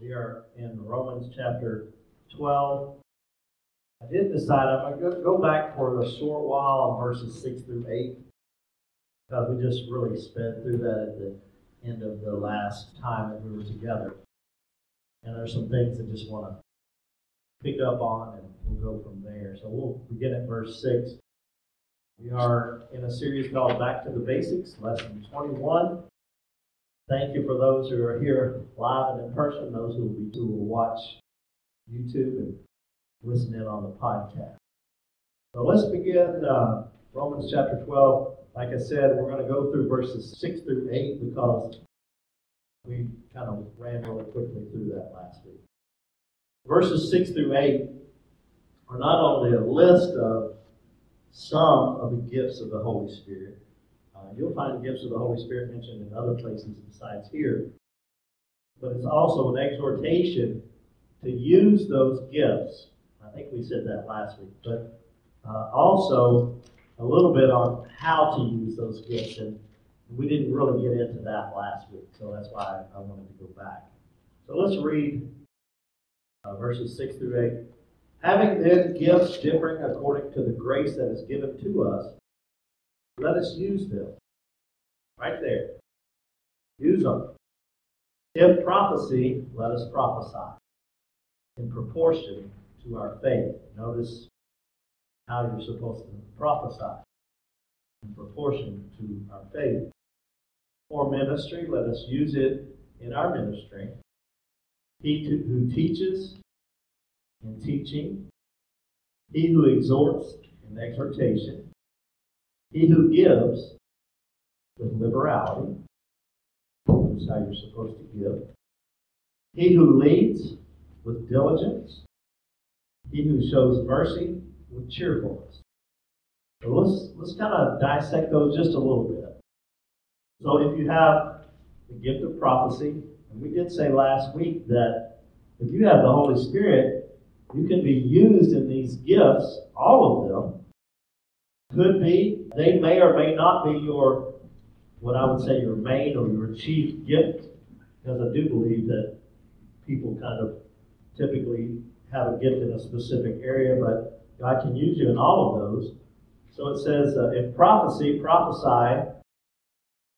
We are in Romans chapter 12. I did decide I'm going to go back for a short while on verses 6 through 8 because we just really sped through that at the end of the last time that we were together. And there's some things I just want to pick up on and we'll go from there. So we'll begin at verse 6. We are in a series called Back to the Basics, lesson 21. Thank you for those who are here live and in person, those who will, be, who will watch YouTube and listen in on the podcast. So let's begin uh, Romans chapter 12. Like I said, we're going to go through verses 6 through 8 because we kind of ran really quickly through that last week. Verses 6 through 8 are not only a list of some of the gifts of the Holy Spirit, uh, you'll find gifts of the Holy Spirit mentioned in other places besides here. But it's also an exhortation to use those gifts. I think we said that last week. But uh, also a little bit on how to use those gifts. And we didn't really get into that last week. So that's why I wanted to go back. So let's read uh, verses 6 through 8. Having then gifts differing according to the grace that is given to us, let us use them. Right there. Use them. If prophecy, let us prophesy in proportion to our faith. Notice how you're supposed to prophesy in proportion to our faith. For ministry, let us use it in our ministry. He who teaches in teaching, he who exhorts in exhortation, he who gives with liberality, that's how you're supposed to give. He who leads with diligence, he who shows mercy with cheerfulness. So let's let's kind of dissect those just a little bit. So if you have the gift of prophecy, and we did say last week that if you have the Holy Spirit, you can be used in these gifts, all of them, could be. They may or may not be your, what I would say, your main or your chief gift, because I do believe that people kind of typically have a gift in a specific area, but God can use you in all of those. So it says, uh, in prophecy, prophesy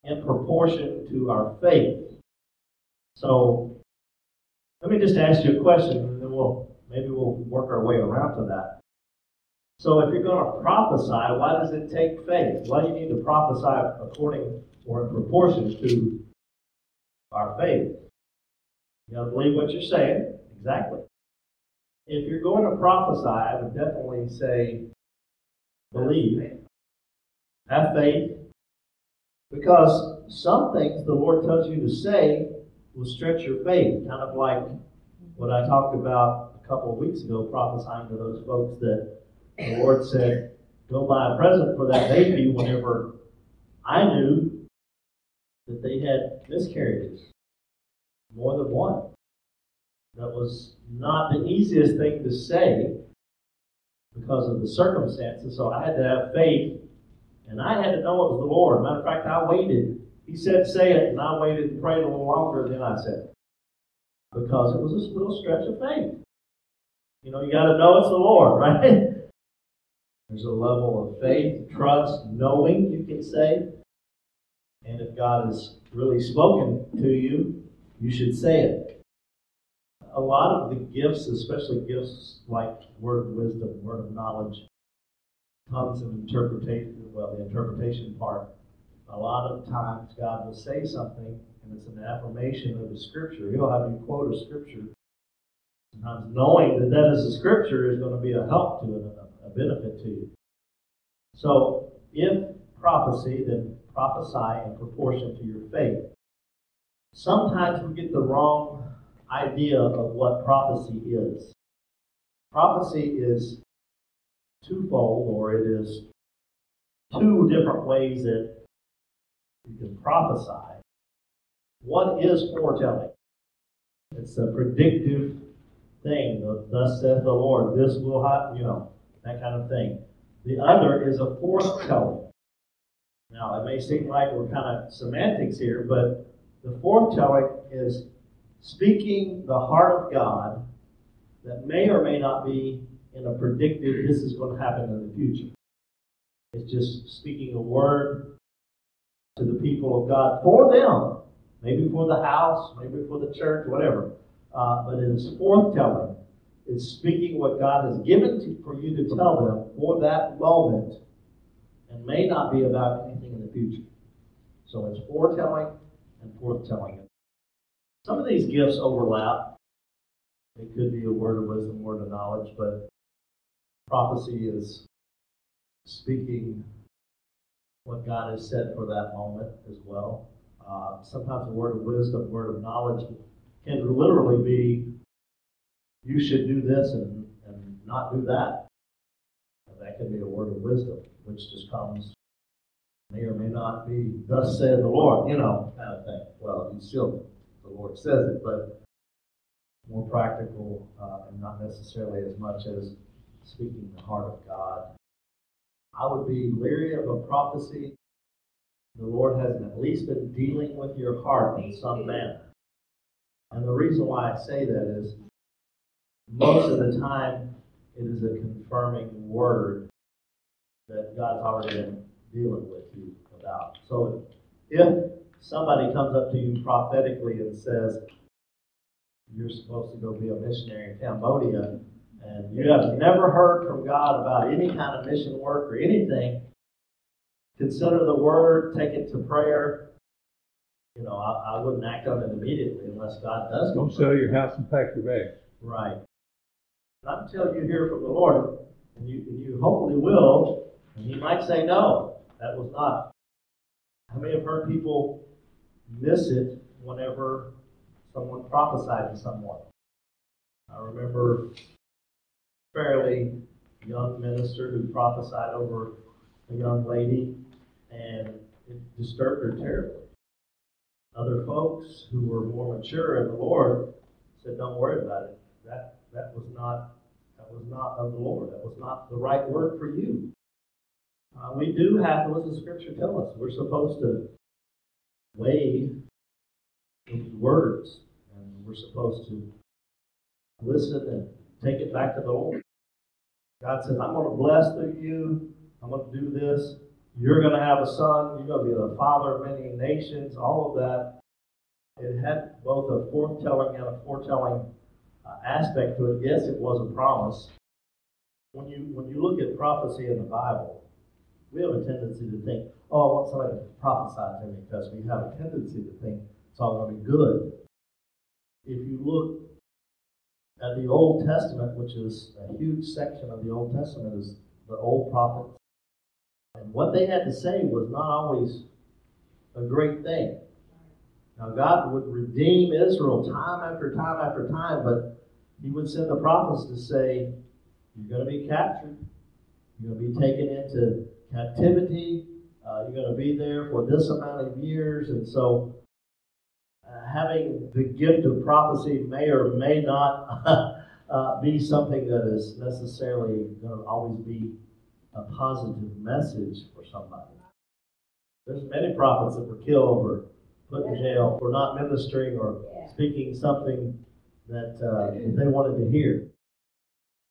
in proportion to our faith. So let me just ask you a question, and then we'll maybe we'll work our way around to that. So if you're going to prophesy, why does it take faith? Why do you need to prophesy according or in proportion to our faith? You got to believe what you're saying. Exactly. If you're going to prophesy, I would definitely say believe, have faith, because some things the Lord tells you to say will stretch your faith, kind of like what I talked about a couple of weeks ago, prophesying to those folks that the Lord said, go buy a present for that baby whenever I knew that they had miscarriages. More than one. That was not the easiest thing to say because of the circumstances, so I had to have faith and I had to know it was the Lord. Matter of fact, I waited. He said, say it, and I waited and prayed a little longer, than I said it. Because it was a little stretch of faith. You know, you got to know it's the Lord, right? There's a level of faith, trust, knowing, you can say. And if God has really spoken to you, you should say it. A lot of the gifts, especially gifts like word of wisdom, word of knowledge, tongues of interpretation, well, the interpretation part, a lot of times God will say something and it's an affirmation of the scripture. He'll have you quote a scripture. Sometimes knowing that that is a scripture is going to be a help to it, a benefit to you. So, if prophecy, then prophesy in proportion to your faith. Sometimes we get the wrong idea of what prophecy is. Prophecy is twofold, or it is two different ways that you can prophesy. What is foretelling? It's a predictive thing. Thus saith the Lord, this will happen, you know, that kind of thing. The other is a forthtelling. Now, it may seem like we're kind of semantics here, but the forthtelling is speaking the heart of God that may or may not be in a predictive, this is going to happen in the future. It's just speaking a word to the people of God for them, maybe for the house, maybe for the church, whatever. Uh, but it is forthtelling. It's speaking what God has given to, for you to tell them for that moment and may not be about anything in the future. So it's foretelling and forthtelling. Some of these gifts overlap. It could be a word of wisdom, word of knowledge, but prophecy is speaking what God has said for that moment as well. Uh, sometimes a word of wisdom, word of knowledge can literally be, you should do this and, and not do that. And that can be a word of wisdom, which just comes, may or may not be, thus said the Lord, you know, kind of thing. Well, you still, the Lord says it, but more practical uh, and not necessarily as much as speaking the heart of God I would be leery of a prophecy. The Lord has at least been dealing with your heart in some manner. And the reason why I say that is most of the time it is a confirming word that God's already been dealing with you about. So if somebody comes up to you prophetically and says, you're supposed to go be a missionary in Cambodia, and you have never heard from God about any kind of mission work or anything, consider the word, take it to prayer. You know, I, I wouldn't act on it immediately unless God does. Don't sell your house and pack your bags. Right. Not until you hear from the Lord, and you, and you hopefully will, and He might say, no, that was not. I may have heard people miss it whenever someone prophesied to someone? I remember fairly young minister who prophesied over a young lady, and it disturbed her terribly. Other folks who were more mature in the Lord said, "Don't worry about it. That that was not that was not of the Lord. That was not the right word for you." Uh, we do have, what does the Scripture tell us? We're supposed to weigh these words, and we're supposed to listen and take it back to the Lord. God says, I'm going to bless you. I'm going to do this. You're going to have a son. You're going to be the father of many nations. All of that. It had both a foretelling and a forthtelling aspect to it. Yes, it was a promise. When you when you look at prophecy in the Bible, we have a tendency to think, "Oh, I want somebody to prophesy to me," because we have a tendency to think it's all going to be good. If you look at the Old Testament, which is a huge section of the Old Testament, is the old prophets. And what they had to say was not always a great thing. Now, God would redeem Israel time after time after time, but He would send the prophets to say, You're going to be captured. You're going to be taken into captivity. Uh, you're going to be there for this amount of years. And so having the gift of prophecy may or may not uh, be something that is necessarily going to always be a positive message for somebody. There's many prophets that were killed or put in jail for not ministering or speaking something that, uh, they wanted to hear.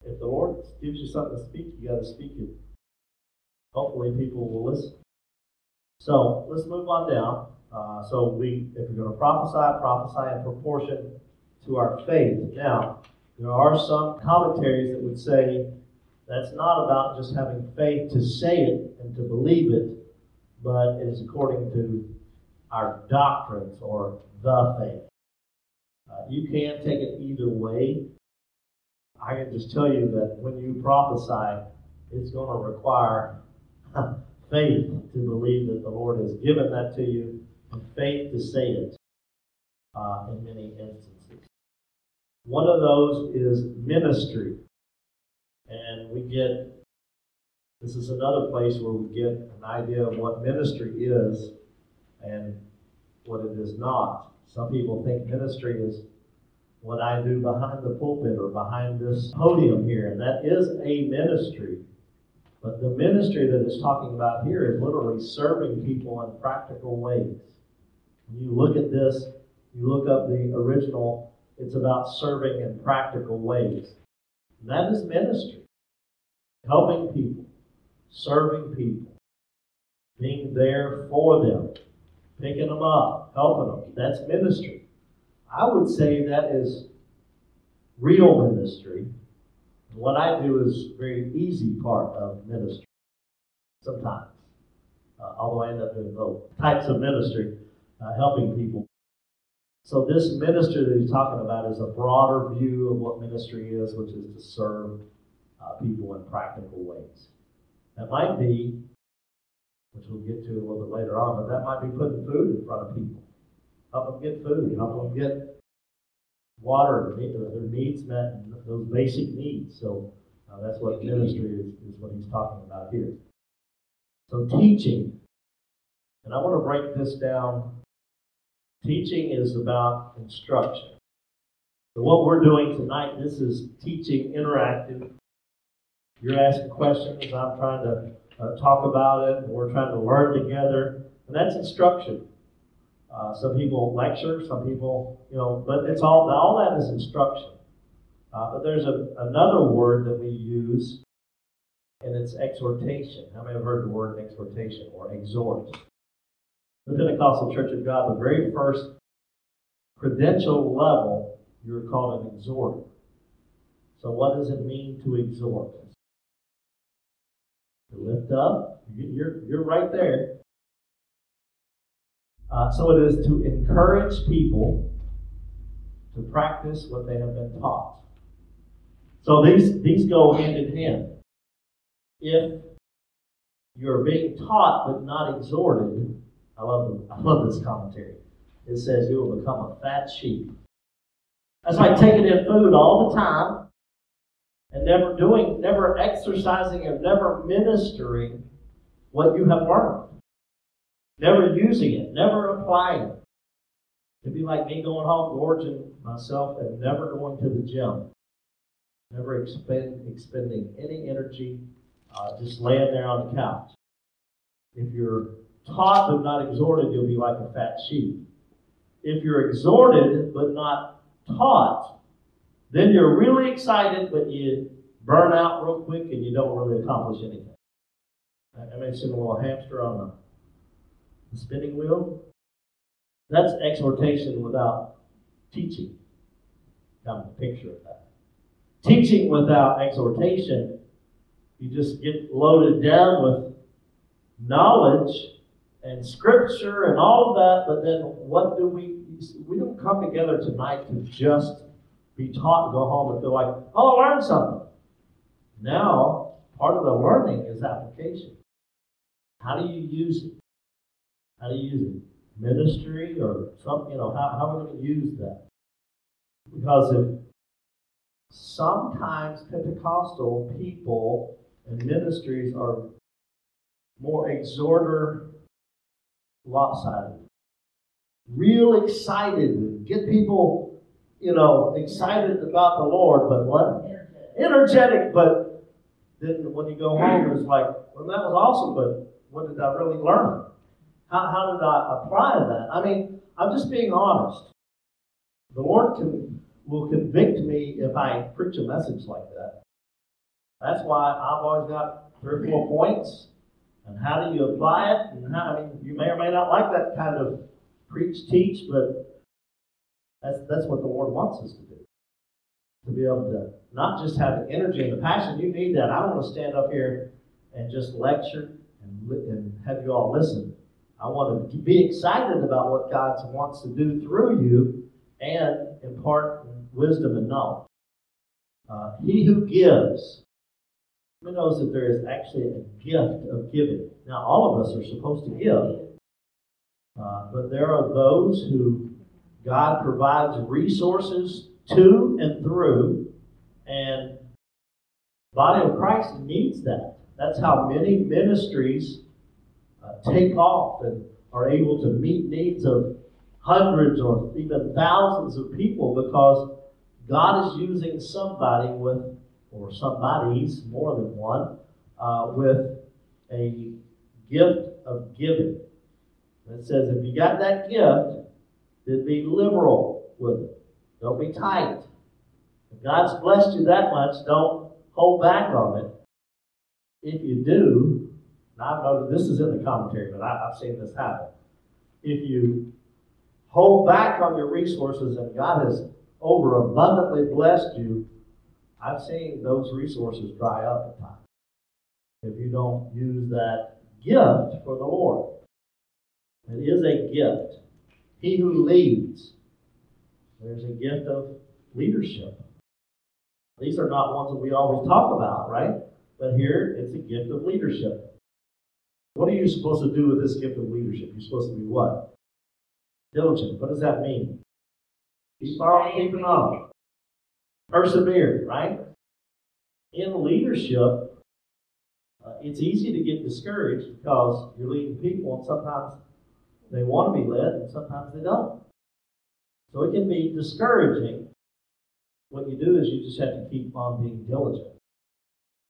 If the Lord gives you something to speak, you got to speak it. Hopefully, people will listen. So let's move on down. Uh, so we, if you're going to prophesy, prophesy in proportion to our faith. Now, there are some commentaries that would say that's not about just having faith to say it and to believe it, but it is according to our doctrines or the faith. Uh, you can take it either way. I can just tell you that when you prophesy, it's going to require faith to believe that the Lord has given that to you and faith to say it uh, in many instances. One of those is ministry. And we get, this is another place where we get an idea of what ministry is and what it is not. Some people think ministry is what I do behind the pulpit or behind this podium here, and that is a ministry. But the ministry that it's talking about here is literally serving people in practical ways. When you look at this you look up the original, it's about serving in practical ways. And that is ministry. Helping people, serving people, being there for them, picking them up, helping them. That's ministry. I would say that is real ministry. What I do is very easy part of ministry sometimes, uh, although I end up doing both types of ministry, uh, helping people. So this ministry that he's talking about is a broader view of what ministry is, which is to serve uh, people in practical ways. That might be, which we'll get to a little bit later on, but that might be putting food in front of people. Help them get food, help them get water, their needs met, those basic needs. So uh, that's what ministry is, is what he's talking about here. So teaching, and I want to break this down. Teaching is about instruction. So what we're doing tonight, this is teaching interactive. You're asking questions, I'm trying to uh, talk about it, we're trying to learn together, and that's instruction. Uh, some people lecture, some people, you know, but it's all all that is instruction. Uh, but there's a, another word that we use, and it's exhortation. How many have heard the word exhortation or exhort? The Pentecostal Church of God, the very first credential level, you're called an exhorter. So, what does it mean to exhort? Lift up, you're, you're right there. Uh, so it is to encourage people to practice what they have been taught. So these, these go hand in hand. If you're being taught but not exhorted, I love, I love this commentary. It says you will become a fat sheep. That's like taking in food all the time and never doing, never exercising, and never ministering what you have learned never using it, never applying it. It'd be like me going home, gorging myself, and never going to the gym, never expend, expending any energy, uh, just laying there on the couch. If you're taught but not exhorted, you'll be like a fat sheep. If you're exhorted but not taught, then you're really excited, but you burn out real quick and you don't really accomplish anything. I mentioned a little hamster on the spinning wheel. That's exhortation without teaching. Got a picture of that. Teaching without exhortation, you just get loaded down with knowledge and scripture and all of that, but then what do we we don't come together tonight to just be taught and go home and feel like, oh, I learned something. Now, part of the learning is application. How do you use it? How do you use it? Ministry or something, you know, how, how are we going to use that? Because if sometimes Pentecostal people and ministries are more exhorter lopsided. Real excited, get people, you know, excited about the Lord, but what? Energetic. But then when you go home, it's like, well, that was awesome, but what did I really learn? How, how did I apply that? I mean, I'm just being honest. The Lord can will convict me if I preach a message like that. That's why I've always got three or four points. And how do you apply it? And how, I mean, you may or may not like that kind of preach, teach, but that's, that's what the Lord wants us to do. To be able to not just have the energy and the passion. You need that. I don't want to stand up here and just lecture and, and have you all listen. I want to be excited about what God wants to do through you and impart wisdom and knowledge. Uh, he who gives, who knows that there is actually a gift of giving. Now, all of us are supposed to give, uh, but there are those who God provides resources to and through, and the body of Christ needs that. That's how many ministries uh, take off and are able to meet needs of hundreds or even thousands of people because God is using somebody with, or somebody's, more than one, uh, with a gift of giving. It says if you got that gift, then be liberal with it. Don't be tight. If God's blessed you that much, don't hold back on it. If you do, and I've noticed this is in the commentary, but I, I've seen this happen. If you hold back on your resources and God has overabundantly blessed you, I've seen those resources dry up at times. If you don't use that gift for the Lord. It is a gift. He who leads, there's a gift of leadership. These are not ones that we always talk about, right? But here, it's a gift of leadership. What are you supposed to do with this gift of leadership? You're supposed to be what? Diligent. What does that mean? Keep on keeping on. Persevere, right? In leadership, uh, it's easy to get discouraged because you're leading people and sometimes they want to be led and sometimes they don't. So it can be discouraging. What you do is you just have to keep on being diligent.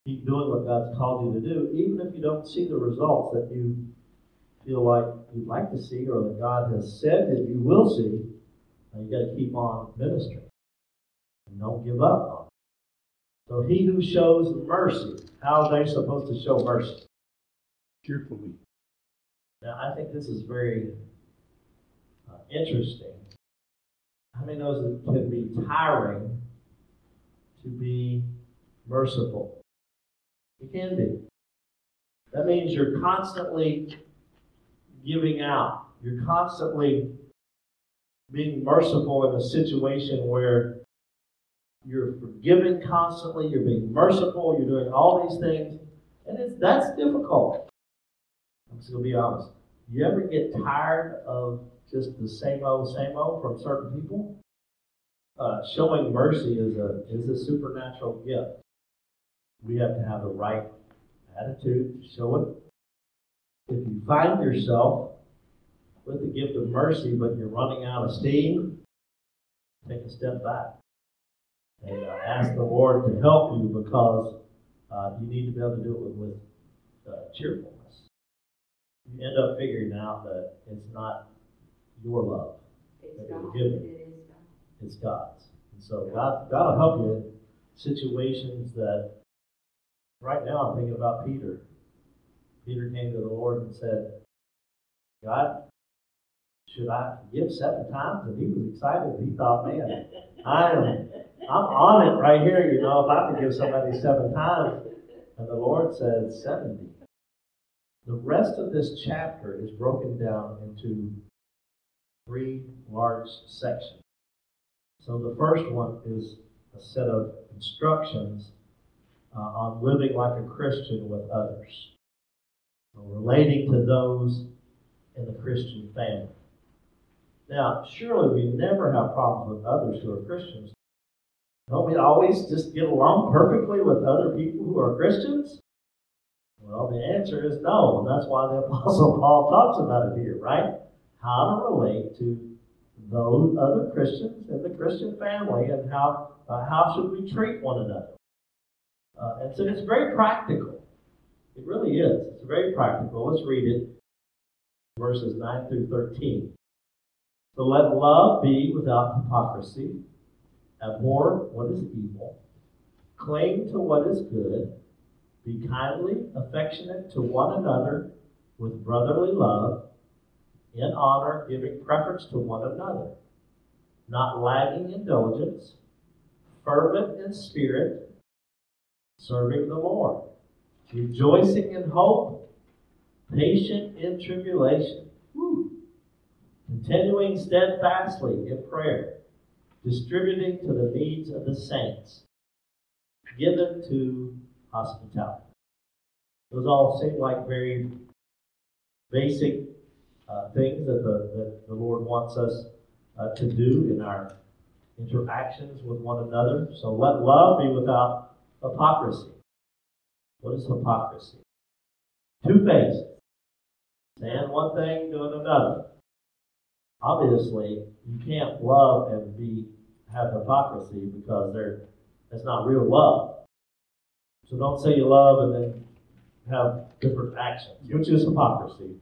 Keep doing what God's called you to do, even if you don't see the results that you feel like you'd like to see or that God has said that you will see. You got to keep on ministering. And don't give up on it. So he who shows mercy, how are they supposed to show mercy? cheerfully. Now, I think this is very uh, interesting. How many knows it can be tiring to be merciful? It can be. That means you're constantly giving out. You're constantly being merciful in a situation where you're forgiving constantly, you're being merciful, you're doing all these things, and that's difficult. I'm just gonna be honest. You ever get tired of just the same old, same old from certain people? Uh, showing mercy is a is a supernatural gift. We have to have the right attitude to show it. If you find yourself with the gift of mercy, but you're running out of steam, take a step back and uh, ask the Lord to help you because uh, you need to be able to do it with, with uh, cheerfulness you end up figuring out that it's not your love. It's that you're giving. It is God. It's God's. And so God, God will help you in situations that, right now I'm thinking about Peter. Peter came to the Lord and said, God, should I give seven times? And he was excited. He thought, man, I am, I'm on it right here, you know, if I could give somebody seven times. And the Lord said, 70. The rest of this chapter is broken down into three large sections. So the first one is a set of instructions uh, on living like a Christian with others, so relating to those in the Christian family. Now, surely we never have problems with others who are Christians. Don't we always just get along perfectly with other people who are Christians? The answer is no, and that's why the Apostle Paul talks about it here, right? How to relate to those other Christians in the Christian family, and how uh, how should we treat one another? Uh, and so it's very practical. It really is. It's very practical. Let's read it, verses nine through thirteen. So let love be without hypocrisy. Abhor what is evil. Cling to what is good be kindly affectionate to one another with brotherly love, in honor, giving preference to one another, not lagging in diligence, fervent in spirit, serving the Lord, rejoicing in hope, patient in tribulation, Woo. continuing steadfastly in prayer, distributing to the needs of the saints, given to hospitality. Those all seem like very basic uh, things that the, that the Lord wants us uh, to do in our interactions with one another. So let love be without hypocrisy. What is hypocrisy? Two faced. Saying one thing, doing another. Obviously, you can't love and be have hypocrisy because they're that's not real love. So don't say you love and then have different actions, which is hypocrisy.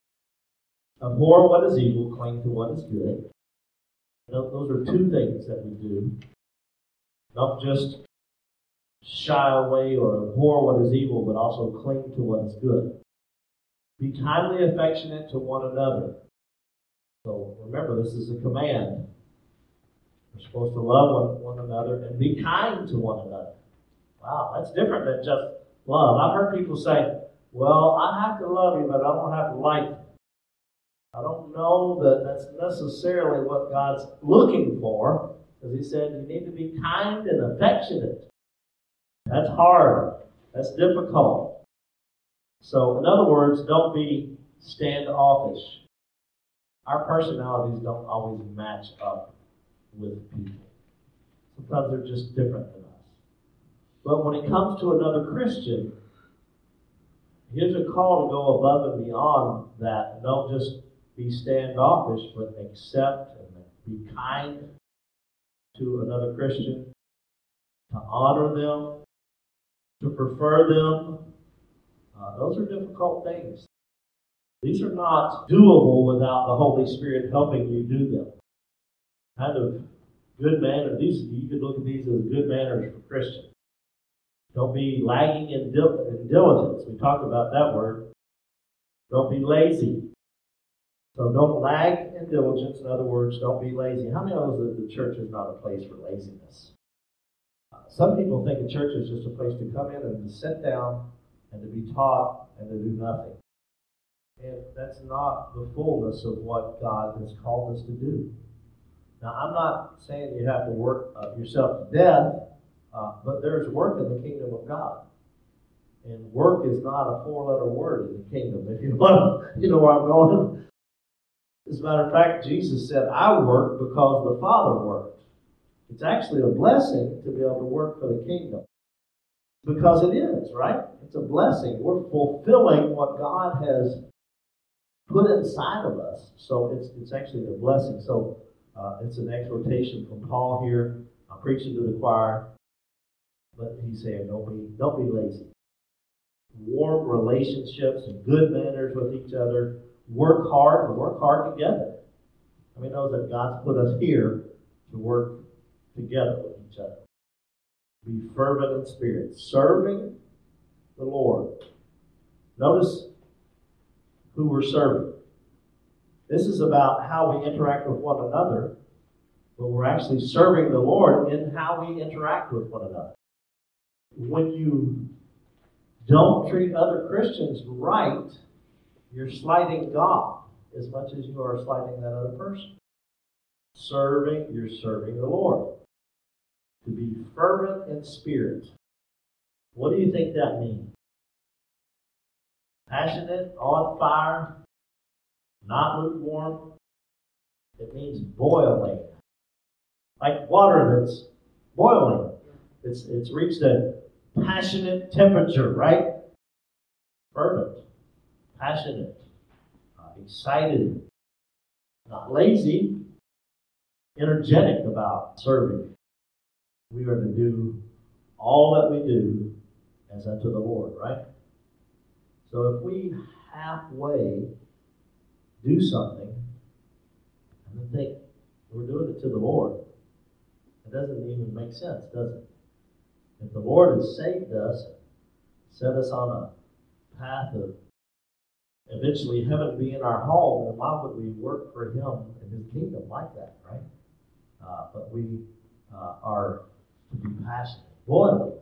Abhor what is evil, cling to what is good. Those are two things that we do. Don't just shy away or abhor what is evil, but also cling to what is good. Be kindly affectionate to one another. So remember, this is a command. We're supposed to love one, one another and be kind to one another. Wow, that's different than just love. I've heard people say, well, I have to love you, but I don't have to like you. I don't know that that's necessarily what God's looking for, because He said you need to be kind and affectionate. That's hard. That's difficult. So, in other words, don't be standoffish. Our personalities don't always match up with people. Sometimes they're just different than us. But when it comes to another Christian, here's a call to go above and beyond that. Don't just be standoffish, but accept and be kind to another Christian, to honor them, to prefer them. Uh, those are difficult things. These are not doable without the Holy Spirit helping you do them. Kind of good manners. These you could look at these as good manners for Christians. Don't be lagging in, dil- in diligence. We talked about that word. Don't be lazy. So don't lag in diligence. In other words, don't be lazy. How many knows that the church is not a place for laziness? Uh, some people think a church is just a place to come in and to sit down and to be taught and to do nothing. And that's not the fullness of what God has called us to do. Now, I'm not saying you have to work yourself to death, uh, but there's work in the kingdom of God. And work is not a four letter word in the kingdom. If you want, you know where I'm going. As a matter of fact, Jesus said, I work because the Father worked. It's actually a blessing to be able to work for the kingdom. Because it is, right? It's a blessing. We're fulfilling what God has put inside of us. So it's, it's actually a blessing. So uh, it's an exhortation from Paul here. I'm preaching to the choir. But he's saying, don't be, don't be lazy. Warm relationships and good manners with each other. Work hard and work hard together. I mean, know that God's put us here to work together with each other. Be fervent in spirit, serving the Lord. Notice who we're serving. This is about how we interact with one another, but we're actually serving the Lord in how we interact with one another. When you don't treat other Christians right, you're slighting God as much as you are slighting that other person. Serving, you're serving the Lord. To be fervent in spirit. What do you think that means? Passionate, on fire, not lukewarm. It means boiling. Like water that's boiling. It's, it's reached a passionate temperature, right? Fervent, passionate, uh, excited, not lazy, energetic about serving. We are to do all that we do as unto the Lord, right? So if we halfway do something and then think we're doing it to the Lord, it doesn't even make sense, does it? If the Lord has saved us, set us on a path of eventually heaven being our home, then why would we work for Him in His kingdom like that, right? Uh, but we uh, are to be passionate, boiling,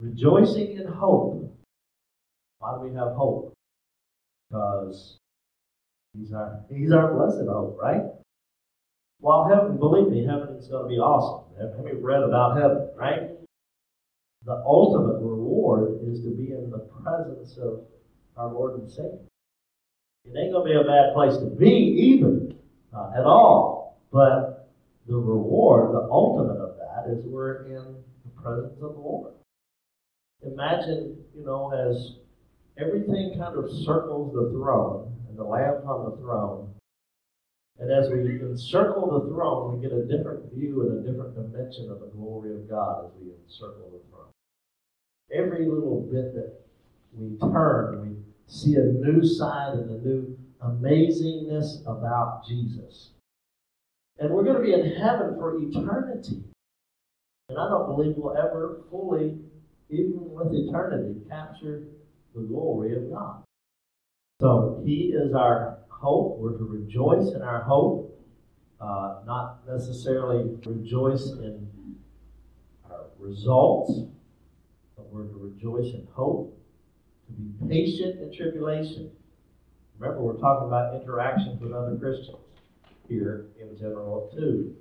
rejoicing in hope. Why do we have hope? Because He's our He's our blessed hope, right? While heaven, believe me, heaven is going to be awesome. Have you read about heaven, right? The ultimate reward is to be in the presence of our Lord and Savior. It ain't going to be a bad place to be either, uh, at all. But the reward, the ultimate of that, is we're in the presence of the Lord. Imagine, you know, as everything kind of circles the throne and the Lamb's on the throne, and as we encircle the throne, we get a different view and a different dimension of the glory of God as we encircle the throne. Every little bit that we turn, we see a new side and a new amazingness about Jesus. And we're going to be in heaven for eternity. And I don't believe we'll ever fully, even with eternity, capture the glory of God. So He is our hope. We're to rejoice in our hope, uh, not necessarily rejoice in our results, we're to rejoice in hope, to be patient in tribulation. Remember, we're talking about interactions with other Christians here in general, too.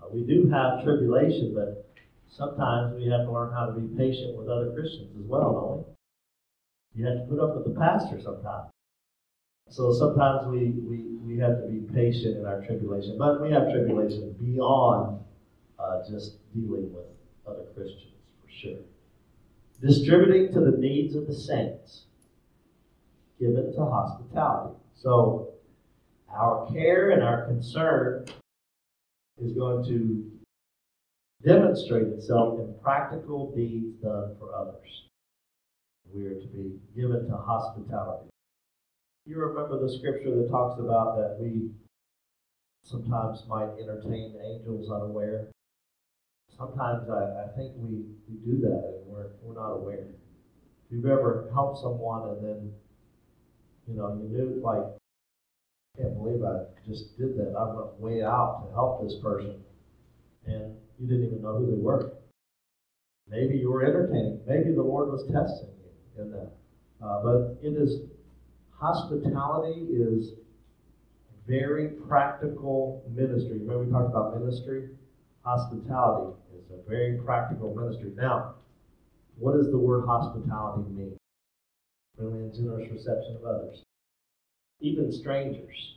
Uh, we do have tribulation, but sometimes we have to learn how to be patient with other Christians as well, don't we? You have to put up with the pastor sometimes. So sometimes we, we, we have to be patient in our tribulation, but we have tribulation beyond uh, just dealing with other Christians, for sure. Distributing to the needs of the saints, given to hospitality. So our care and our concern is going to demonstrate itself in practical deeds done for others. We are to be given to hospitality. You remember the scripture that talks about that we sometimes might entertain angels unaware? Sometimes I, I think we, we do that and we're, we're not aware. If you've ever helped someone and then, you know, you knew, like, I can't believe I just did that. I went way out to help this person and you didn't even know who they were. Maybe you were entertaining. Maybe the Lord was testing you in that. Uh, but it is hospitality is very practical ministry. Remember we talked about ministry? Hospitality a very practical ministry. Now, what does the word hospitality mean? Friendly and generous reception of others. Even strangers.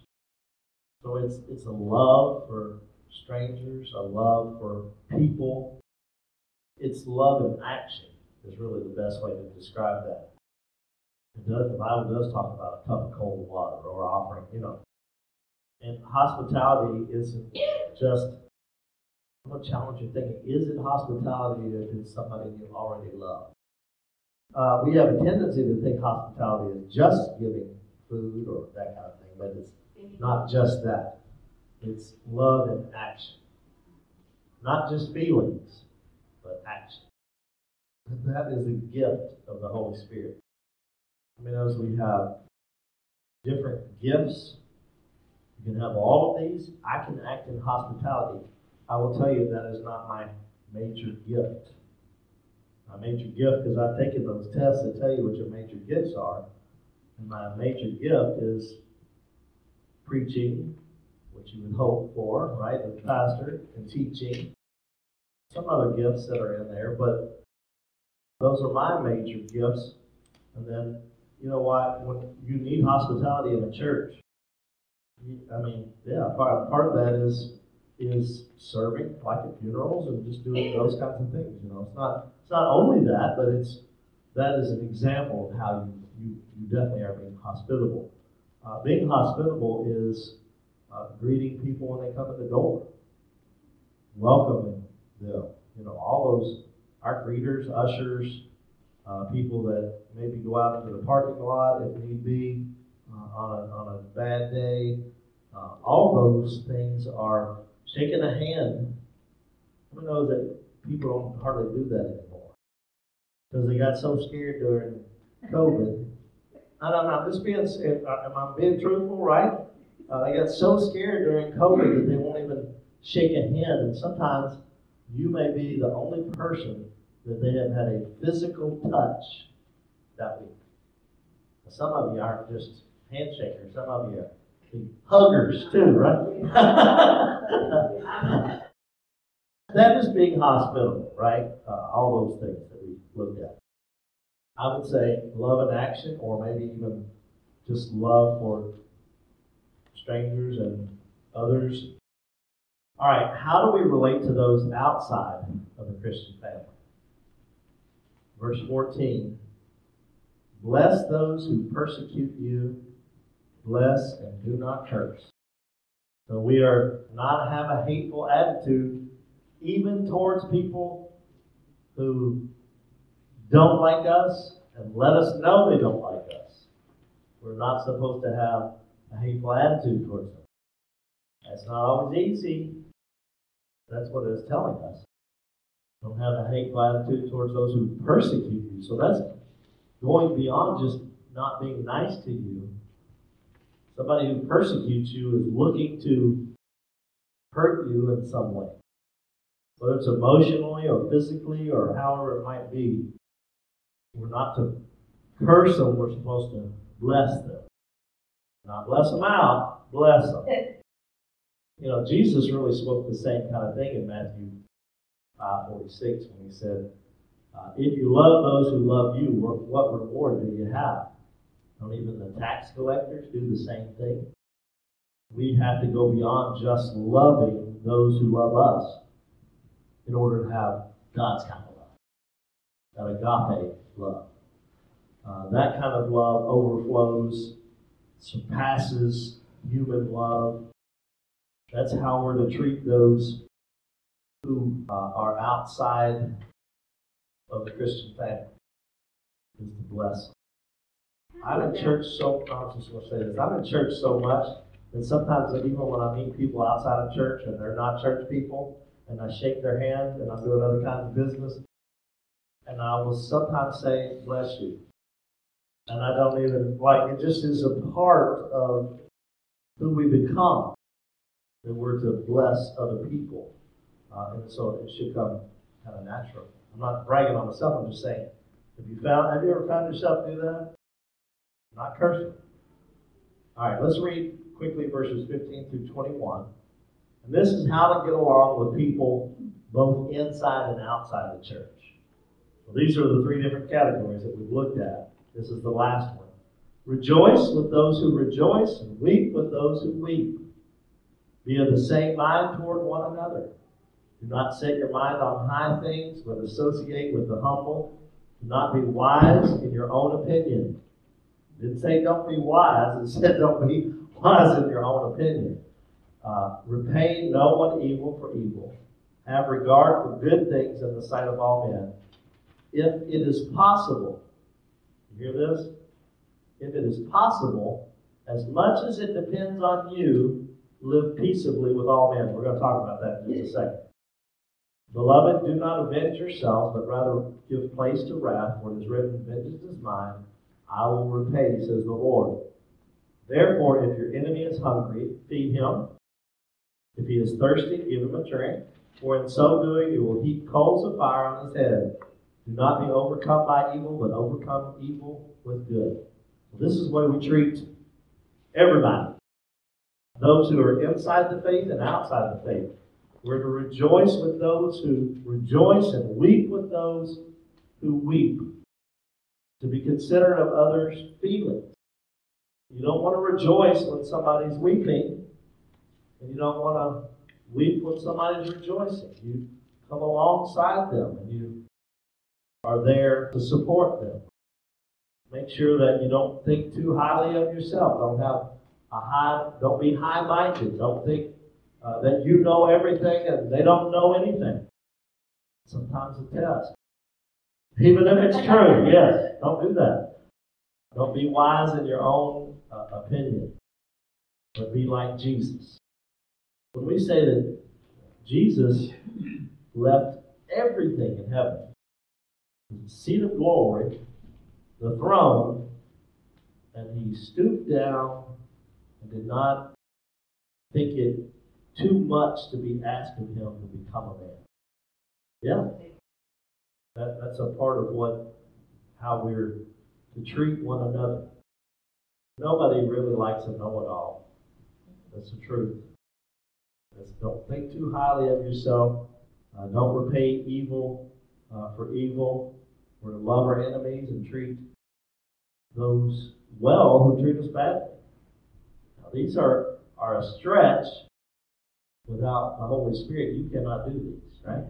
So it's it's a love for strangers, a love for people. It's love in action is really the best way to describe that. Does, the Bible does talk about a cup of cold water or offering, you know. And hospitality isn't just, I'm going to challenge you thinking, is it hospitality if it's somebody you already love? Uh, we have a tendency to think hospitality is just giving food or that kind of thing, but it's not just that. It's love in action. Not just feelings, but action. That is a gift of the Holy Spirit. I mean, as we have different gifts, you can have all of these. I can act in hospitality. I will tell you that is not my major gift. My major gift, because I've taken those tests that tell you what your major gifts are. And my major gift is preaching, which you would hope for, right, as a pastor, and teaching. Some other gifts that are in there, but those are my major gifts. And then, you know what, when you need hospitality in a church, I mean, yeah, part, part of that is is serving like at funerals and just doing those kinds of things. You know, it's not it's not only that, but it's that is an example of how you you, you definitely are being hospitable. Uh, being hospitable is uh, greeting people when they come at the door, welcoming them. You know, all those our greeters, ushers, uh, people that maybe go out into the parking lot if need be uh, on a on a bad day. Uh, all those things are shaking a hand. Who knows that people don't hardly do that anymore because they got so scared during COVID. I'm not just being, am I being truthful, right? Uh, they got so scared during COVID that they won't even shake a hand. And sometimes you may be the only person that they have had a physical touch that week. Some of you aren't just handshakers, some of you are huggers too, right? that is being hospitable, right? Uh, all those things that we looked at. I would say love in action, or maybe even just love for strangers and others. All right, how do we relate to those outside of the Christian family? Verse 14 Bless those who persecute you, bless and do not curse. So we are not have a hateful attitude even towards people who don't like us and let us know they don't like us. We're not supposed to have a hateful attitude towards them. That's not always easy. That's what it's telling us. Don't have a hateful attitude towards those who persecute you. So that's going beyond just not being nice to you. Somebody who persecutes you is looking to hurt you in some way. Whether it's emotionally or physically or however it might be. We're not to curse them, we're supposed to bless them. Not bless them out, bless them. You know, Jesus really spoke the same kind of thing in Matthew 5:46 when he said, uh, "If you love those who love you, what reward do you have? Don't even the tax collectors do the same thing? We have to go beyond just loving those who love us in order to have God's kind of love, that agape love. Uh, that kind of love overflows, surpasses human love. That's how we're to treat those who uh, are outside of the Christian family, is to bless. I'm in church so, I'm just to say this, I'm in church so much that sometimes even when I meet people outside of church and they're not church people, and I shake their hand and I'm doing other kinds of business, and I will sometimes say, bless you. And I don't even, like, it just is a part of who we become that we're to bless other people. Uh, and so it should come kind of natural. I'm not bragging on myself, I'm just saying, have you found, have you ever found yourself do that? Not cursing. All right, let's read quickly verses 15 through 21. And this is how to get along with people both inside and outside the church. Well, these are the three different categories that we've looked at. This is the last one. Rejoice with those who rejoice, and weep with those who weep. Be of the same mind toward one another. Do not set your mind on high things, but associate with the humble. Do not be wise in your own opinion. Didn't say don't be wise, it said don't be wise in your own opinion. Uh, repay no one evil for evil. Have regard for good things in the sight of all men if it is possible, you hear this? If it is possible, as much as it depends on you, live peaceably with all men. We're going to talk about that in just a second. Beloved, do not avenge yourselves, but rather give place to wrath, for it is written, Vengeance is mine, I will repay, says the Lord. Therefore, if your enemy is hungry, feed him. If he is thirsty, give him a drink, for in so doing you will heap coals of fire on his head. Do not be overcome by evil, but overcome evil with good. This is the way we treat everybody. Those who are inside the faith and outside the faith. We're to rejoice with those who rejoice and weep with those who weep. To be considerate of others' feelings. You don't want to rejoice when somebody's weeping, and you don't want to weep when somebody's rejoicing. You come alongside them and you are there to support them. Make sure that you don't think too highly of yourself. Don't have a high, don't be high-minded. Don't think uh, that you know everything and they don't know anything. Sometimes a test. Even if it's true, yes, don't do that. Don't be wise in your own uh, opinion, but be like Jesus. When we say that Jesus left everything in heaven the seat of glory, the throne, and he stooped down and did not think it too much to be asked of him to become a man. Yeah. That, that's a part of what how we're to treat one another. Nobody really likes a know-it-all. That's the truth. That's, don't think too highly of yourself. Uh, don't repay evil uh, for evil. We're to love our enemies and treat those well who treat us badly. Now, these are, are a stretch. Without the Holy Spirit, you cannot do these, right?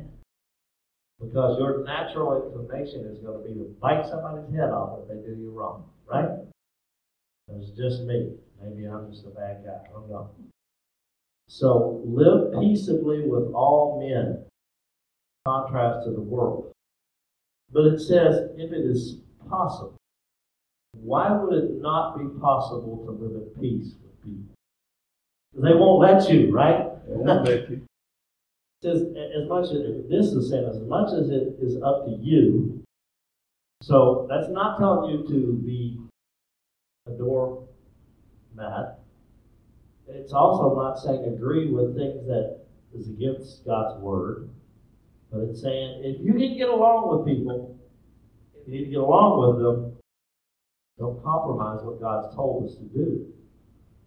Because your natural inclination is going to be to bite somebody's head off if they do you wrong, right? It's just me. Maybe I'm just a bad guy. I don't know. So live peaceably with all men, contrast to the world. But it says, if it is possible. Why would it not be possible to live at peace with people? They won't let you, right? I won't let you. Says as much as this is saying as much as it is up to you. So that's not telling you to be a doormat. It's also not saying agree with things that is against God's word. But it's saying if you can get along with people, if you need to get along with them, don't compromise what God's told us to do.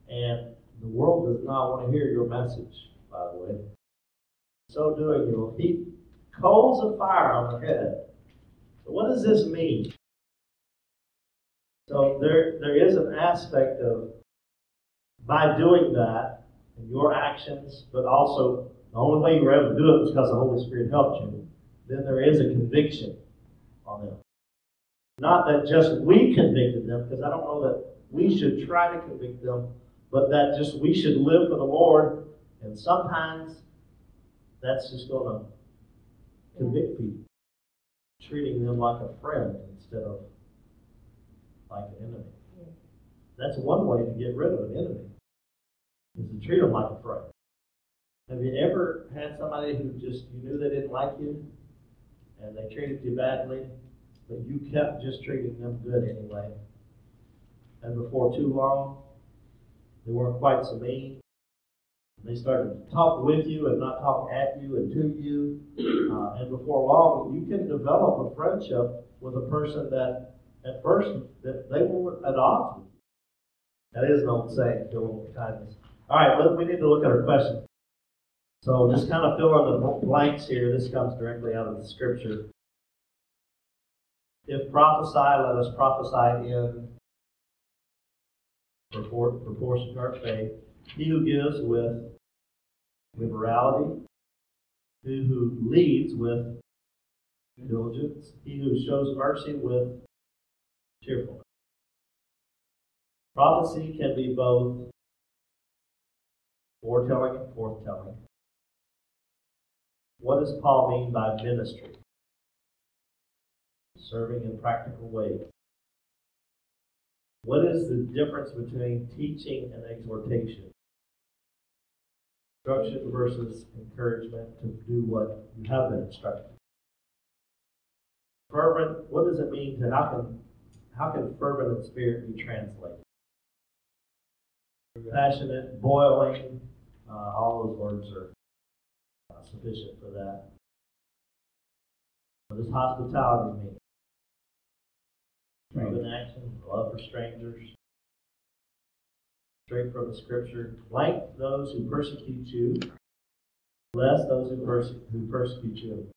And the world does not want to hear your message, by the way. So doing, you will heap coals of fire on their head. So what does this mean? So there, there is an aspect of by doing that, and your actions, but also the only way you were able to do it was because the Holy Spirit helped you. Then there is a conviction on them. Not that just we convicted them, because I don't know that we should try to convict them, but that just we should live for the Lord. And sometimes that's just going to convict people, treating them like a friend instead of like an enemy. That's one way to get rid of an enemy, is to treat them like a friend. Have you ever had somebody who just, you knew they didn't like you, and they treated you badly, but you kept just treating them good anyway? And before too long, they weren't quite so mean. They started to talk with you and not talk at you and to you. Uh, and before long, you can develop a friendship with a person that at first that they were at odds. That is an old saying, fill with kindness. All right, well, we need to look at our questions. So just kind of fill in the blanks here. This comes directly out of the scripture. If prophesy, let us prophesy in proportion to our faith. He who gives with liberality, he who leads with diligence, he who shows mercy with cheerfulness. Prophecy can be both foretelling and forthtelling. What does Paul mean by ministry? Serving in practical ways. What is the difference between teaching and exhortation? Instruction versus encouragement to do what you have been instructed. Fervent, what does it mean to how can how can fervent in spirit be translated? Passionate, boiling, uh, all those words are uh, sufficient for that. What does hospitality mean? Love action, love for strangers. Straight from the scripture. Like those who persecute you, bless those who, perse- who persecute you.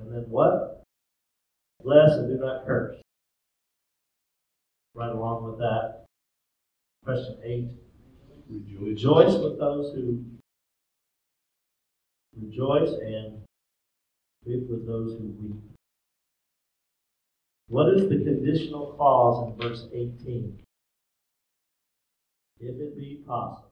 And then what? Bless and do not curse. Right along with that. Question eight. Rejoice. Rejoice with those who rejoice and weep with those who weep. What is the conditional clause in verse 18? If it be possible.